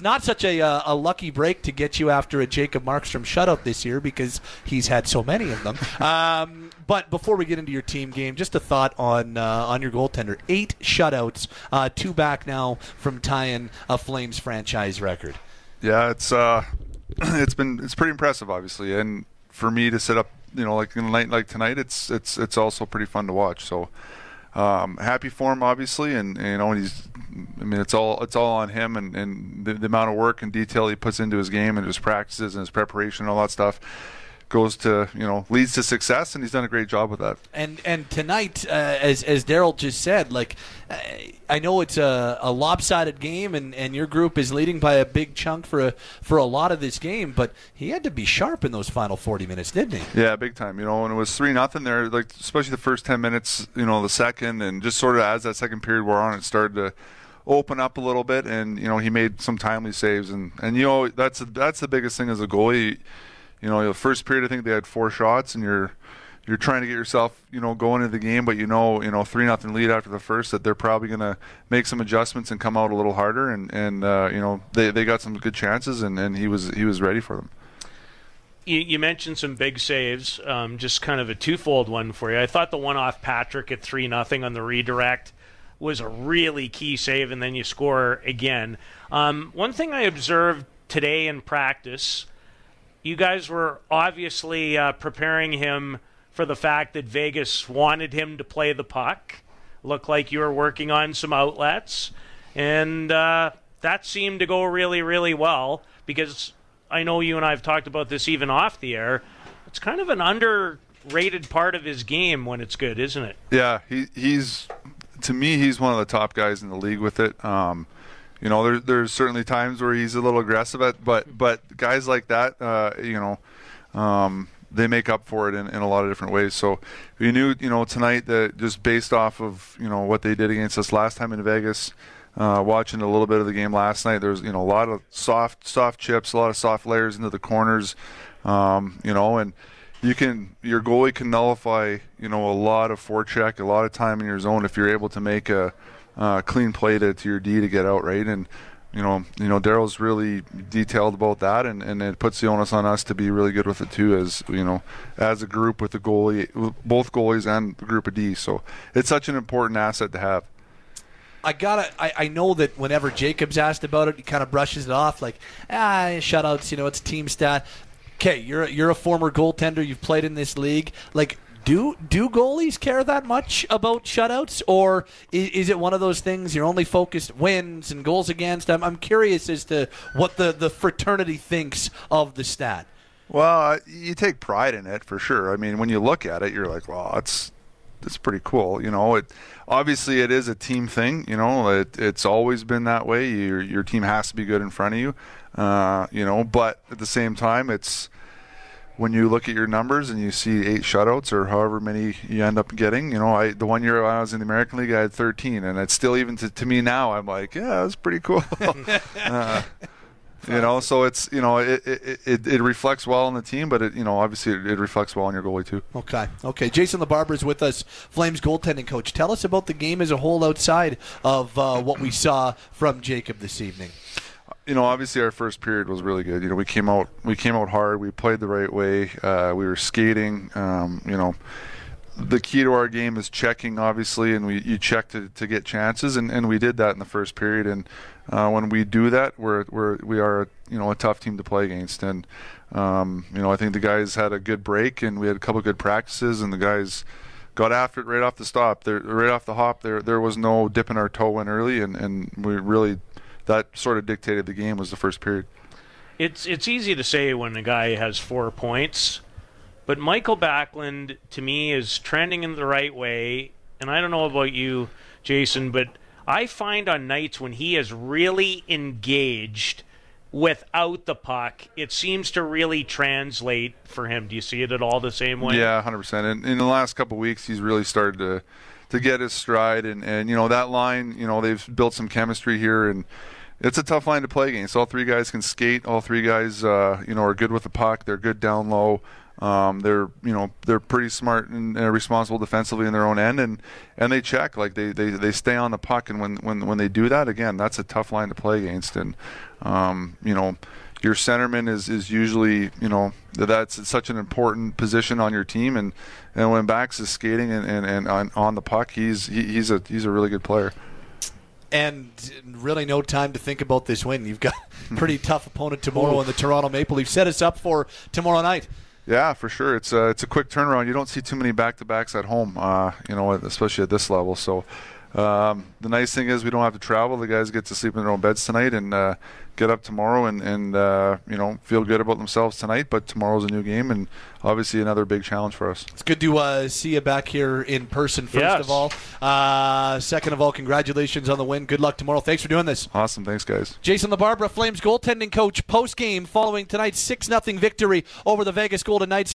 not such a, uh, a lucky break to get you after a Jacob Markstrom shutout this year because he's had so many of them. Um, but before we get into your team game, just a thought on uh, on your goaltender: eight shutouts, uh, two back now from tying a Flames franchise record. Yeah, it's uh, it's been it's pretty impressive, obviously, and for me to sit up, you know, like in a night like tonight, it's it's it's also pretty fun to watch. So um, happy for him, obviously, and, and, you know he's. I mean, it's all it's all on him and, and the, the, amount of work and detail he puts into his game and his practices and his preparation and all that stuff goes to you know leads to success, and he's done a great job with that. And and tonight, uh, as as Darryl just said, like uh, I know it's a, a lopsided game, and, and your group is leading by a big chunk for a for a lot of this game, but he had to be sharp in those final forty minutes, didn't he? Yeah, big time. You know, when it was three nothing there, like especially the first ten minutes, you know, the second, and just sort of as that second period wore on, it started to open up a little bit, and you know he made some timely saves, and and you know that's that's the biggest thing as a goalie you know, the first period I think they had four shots, and you're you're trying to get yourself, you know, going into the game, but you know, you know, three nothing lead after the first that they're probably going to make some adjustments and come out a little harder, and and uh, you know, they they got some good chances, and and he was he was ready for them. You, mentioned some big saves, um, just kind of a twofold one for you. I thought the one off Patrick at three nothing on the redirect was a really key save, and then you score again. Um, one thing I observed today in practice you guys were obviously uh, preparing him for the fact that Vegas wanted him to play the puck. Looked like you were working on some outlets, and uh, that seemed to go really, really well because I know you and I have talked about this even off the air. It's kind of an underrated part of his game when it's good, isn't it? Yeah, he, he's to me he's one of the top guys in the league with it. Um, you know, there, there's certainly times where he's a little aggressive at, but but guys like that, uh, you know, um, they make up for it in, in a lot of different ways. So we knew, you know, tonight that just based off of you know what they did against us last time in Vegas, uh, watching a little bit of the game last night, there's you know a lot of soft soft chips, a lot of soft layers into the corners, um, you know, and you can your goalie can nullify you know a lot of forecheck, a lot of time in your zone if you're able to make a uh, clean play to, to your D to get out right and you know, you know, Darryl's really detailed about that, and, and it puts the onus on us to be really good with it too, as you know, as a group with the goalie, both goalies and the group of D. So it's such an important asset to have. I gotta. I, I know that whenever Jacob's asked about it, he kind of brushes it off like, ah, shutouts. You know, it's team stat. Okay, you're you're a former goaltender. You've played in this league. Like, do do goalies care that much about shutouts, or is, is, it one of those things you're only focused wins and goals against? I'm, I'm curious as to what the the fraternity thinks of the stat. Well, you take pride in it for sure. I mean, when you look at it, you're like, well, it's it's pretty cool. You know, it obviously it is a team thing. You know, it, it's always been that way. Your your team has to be good in front of you. Uh, you know, but at the same time, it's when you look at your numbers and you see eight shutouts or however many you end up getting, you know, I the one year I was in the American League, I had 13, and it's still even to, to me now, I'm like, yeah, that's pretty cool. uh, you know, so it's you know it, it, it, it, reflects well on the team, but it you know obviously it, it reflects well on your goalie too. Okay, okay. Jason LaBarbera is with us, Flames goaltending coach. Tell us about the game as a whole outside of uh, what we saw from Jacob this evening you know, obviously our first period was really good. You know, we came out we came out hard. We played the right way. Uh, we were skating. Um, you know, the key to our game is checking, obviously, and we you check to, to get chances, and, and we did that in the first period. And uh, when we do that, we're we're we are you know a tough team to play against. And um, you know, I think the guys had a good break, and we had a couple good practices, and the guys got after it right off the stop. There, right off the hop, there there was no dipping our toe in early, and, and we really that sort of dictated the game was the first period. It's it's easy to say when a guy has four points, but Michael Backlund to me is trending in the right way. And I don't know about you, Jason, but I find on nights when he is really engaged without the puck, it seems to really translate for him. Do you see it at all the same way? Yeah, hundred percent. And in the last couple of weeks, he's really started to to get his stride, and and you know that line, you know they've built some chemistry here, and it's a tough line to play against. All three guys can skate. All three guys, uh, you know, are good with the puck. They're good down low. Um, they're you know they're pretty smart and uh, responsible defensively in their own end, and and they check like they, they, they stay on the puck, and when, when when they do that again, that's a tough line to play against, and um, you know your centerman is, is usually you know that's such an important position on your team, and, and when Bax is skating and, and, and on, on the puck, he's he, he's a he's a really good player and really no time to think about this win. You've got a pretty tough opponent tomorrow in the Toronto Maple Leafs. Set us up for tomorrow night. Yeah, for sure. It's a it's a quick turnaround. You don't see too many back to backs at home, uh, you know, especially at this level. So um, the nice thing is we don't have to travel. The guys get to sleep in their own beds tonight and uh, get up tomorrow and, and uh, you know feel good about themselves tonight. But tomorrow's a new game and obviously another big challenge for us. It's good to uh, see you back here in person. First yes. of all, uh, second of all, congratulations on the win. Good luck tomorrow. Thanks for doing this. Awesome. Thanks, guys. Jason LaBarbera, Flames goaltending coach, post game following tonight's six 0 victory over the Vegas Golden Knights.